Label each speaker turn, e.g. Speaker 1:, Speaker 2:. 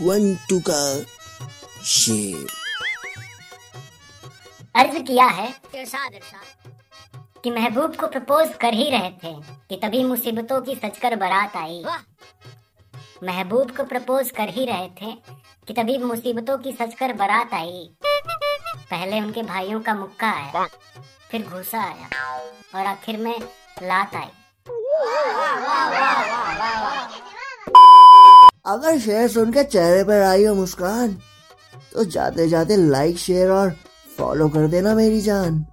Speaker 1: One two का शेर।
Speaker 2: अर्ज़ किया है कि महबूब को प्रपोज कर ही रहे थे कि तभी मुसीबतों की सचकर बारात आई। महबूब को प्रपोज कर ही रहे थे कि तभी मुसीबतों की सचकर बारात आई। पहले उनके भाइयों का मुक्का आया फिर घूसा आया और आखिर में लात आई।
Speaker 1: अगर शेर सुन के चेहरे पर आई हो मुस्कान तो जाते जाते लाइक शेयर और फॉलो कर देना मेरी जान।